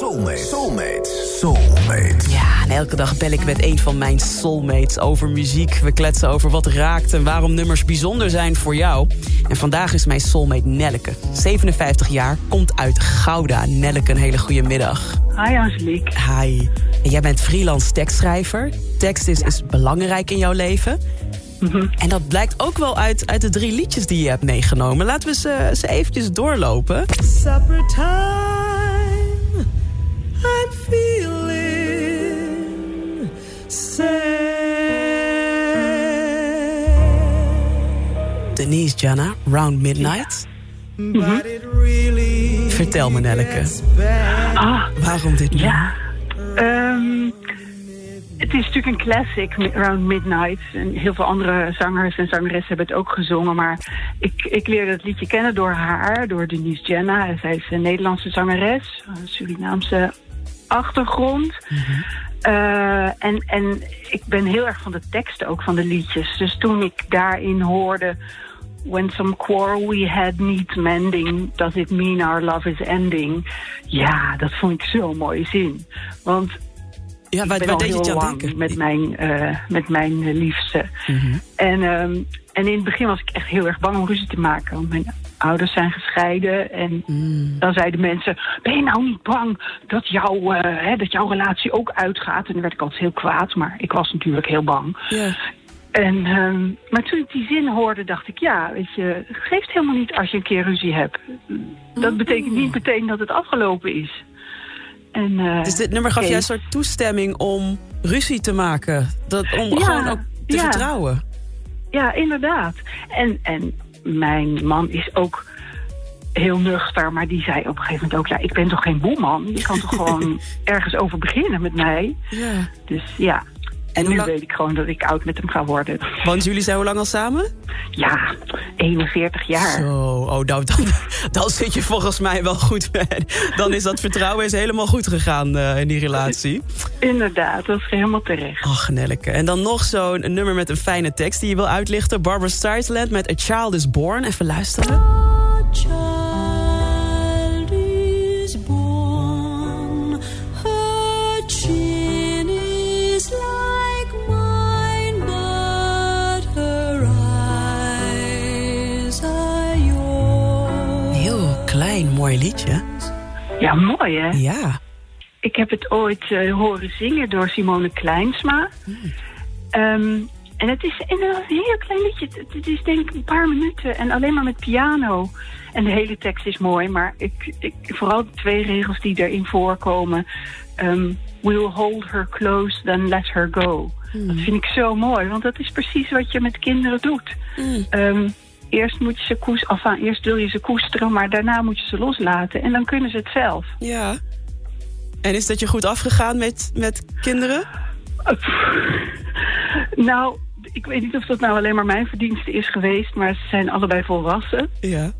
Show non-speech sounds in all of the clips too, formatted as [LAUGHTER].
Soulmate. Soulmate. Soulmate. Ja, en elke dag bel ik met een van mijn soulmates over muziek. We kletsen over wat raakt en waarom nummers bijzonder zijn voor jou. En vandaag is mijn soulmate Nelleke. 57 jaar, komt uit Gouda. Nelleke, een hele goede middag. Hi Angelique. Hi. En jij bent freelance tekstschrijver. Tekst is, is belangrijk in jouw leven. En dat blijkt ook wel uit, uit de drie liedjes die je hebt meegenomen. Laten we ze, ze eventjes doorlopen. Supper time, Denise Jana, Round Midnight. Vertel me, Nelleke. Ah, Waarom dit nu? ja. Ehm, het is natuurlijk een classic, Around Midnight. En heel veel andere zangers en zangeressen hebben het ook gezongen. Maar ik, ik leerde het liedje kennen door haar, door Denise Jenna. Zij is een Nederlandse zangeres, een Surinaamse achtergrond. Eh, en, en ik ben heel erg van de teksten ook van de liedjes. Dus toen ik daarin hoorde... When some quarrel we had needs mending, does it mean our love is ending? Ja, dat vond ik zo'n mooie zin. Want Ja, waar, ik ben waar al deed je het je heel aan lang denken? met mijn, eh, met mijn eh, liefste. Mhm. En, ehm, en in het begin was ik echt heel erg bang om ruzie te maken. Want mijn ouders zijn gescheiden. En Mm. dan zeiden mensen... Ben je nou niet bang dat, jouw eh, hè, dat jouw relatie ook uitgaat? En dan werd ik altijd heel kwaad. Maar ik was natuurlijk heel bang. En, ehm, maar toen ik die zin hoorde, dacht ik... Ja, weet je, het geeft helemaal niet als je een keer ruzie hebt. Dat betekent niet meteen dat het afgelopen is. En, eh, Dus dit nummer gaf jij een soort toestemming om ruzie te maken. Dat, om Ja, gewoon ook te ja. vertrouwen. Ja, inderdaad. En, en mijn man is ook heel nuchter, maar die zei op een gegeven moment ook... ja, ik ben toch geen boeman? Je kan toch gewoon [LAUGHS] ergens over beginnen met mij? Ja. Dus ja, en hoe nu lang- weet ik gewoon dat ik oud met hem ga worden. Want jullie zijn hoe lang al samen? Ja, 41 jaar. Zo, oh, nou, dan, dan zit je volgens mij wel goed met. Dan is dat vertrouwen is helemaal goed gegaan eh, in die relatie. Inderdaad, dat is helemaal terecht. Ach, Nelleke. En dan nog zo'n nummer met een fijne tekst die je wil uitlichten. Barbara Streisand met A Child is Born. Even luisteren. Klein, mooi liedje. Ja, mooi hè? Ja. Ik heb het ooit eh, horen zingen door Simone Kleinsma. Ehm, en het is een heel klein liedje. Het, het is denk ik een paar minuten en alleen maar met piano. En de hele tekst is mooi, maar ik, ik, vooral de twee regels die erin voorkomen. Ehm, we'll hold her close, then let her go. Dat vind ik zo mooi, want dat is precies wat je met kinderen doet. Ehm, eerst, moet je ze koes, enfin, eerst wil je ze koesteren, maar daarna moet je ze loslaten. En dan kunnen ze het zelf. Ja. En is dat je goed afgegaan met, met kinderen? [LAUGHS] Nou, ik weet niet of dat nou alleen maar mijn verdienste is geweest, maar ze zijn allebei volwassen. Ja.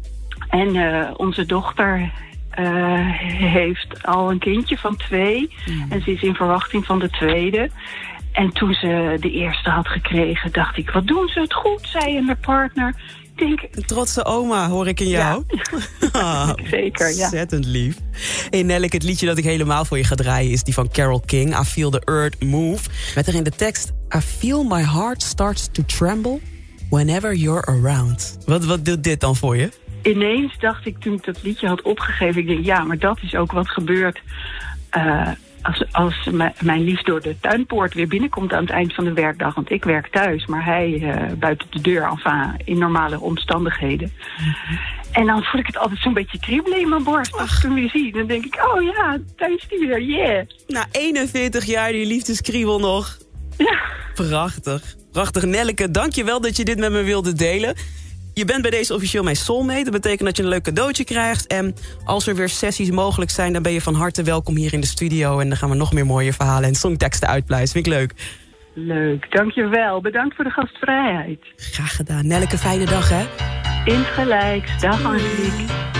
En eh, onze dochter eh, heeft al een kindje van twee en ze is in verwachting van de tweede. En toen ze de eerste had gekregen, dacht ik, wat doen ze het goed, zij en haar partner. Denk, Een trotse oma hoor ik in jou. Ah, [LAUGHS] zeker, ja. Ontzettend lief. Hey Nelleke, het liedje dat ik helemaal voor je ga draaien... is die van Carol King, I Feel the Earth Move. Met erin de tekst... I feel my heart starts to tremble whenever you're around. Wat, wat doet dit dan voor je? ineens dacht ik toen ik dat liedje had opgegeven, ik denk, ja, maar dat is ook wat gebeurt eh, als, als mijn lief door de tuinpoort weer binnenkomt aan het eind van de werkdag. Want ik werk thuis, maar hij eh, buiten de deur, enfin, in normale omstandigheden. En dan voel ik het altijd zo'n beetje kriebelen in mijn borst als ik hem weer zie. Dan denk ik, oh ja, daar is hij weer, yeah. Na 41 jaar die liefdeskriebel nog. Ja. Prachtig. Prachtig. Nelleke, dank je wel dat je dit met me wilde delen. Je bent bij deze officieel mijn soulmate. Dat betekent dat je een leuk cadeautje krijgt. En als er weer sessies mogelijk zijn... dan ben je van harte welkom hier in de studio. En dan gaan we nog meer mooie verhalen en songteksten uitpluizen. Vind ik leuk. Leuk, dankjewel. Bedankt voor de gastvrijheid. Graag gedaan. Nelleke, fijne dag, hè? Insgelijks. Dag Angelique.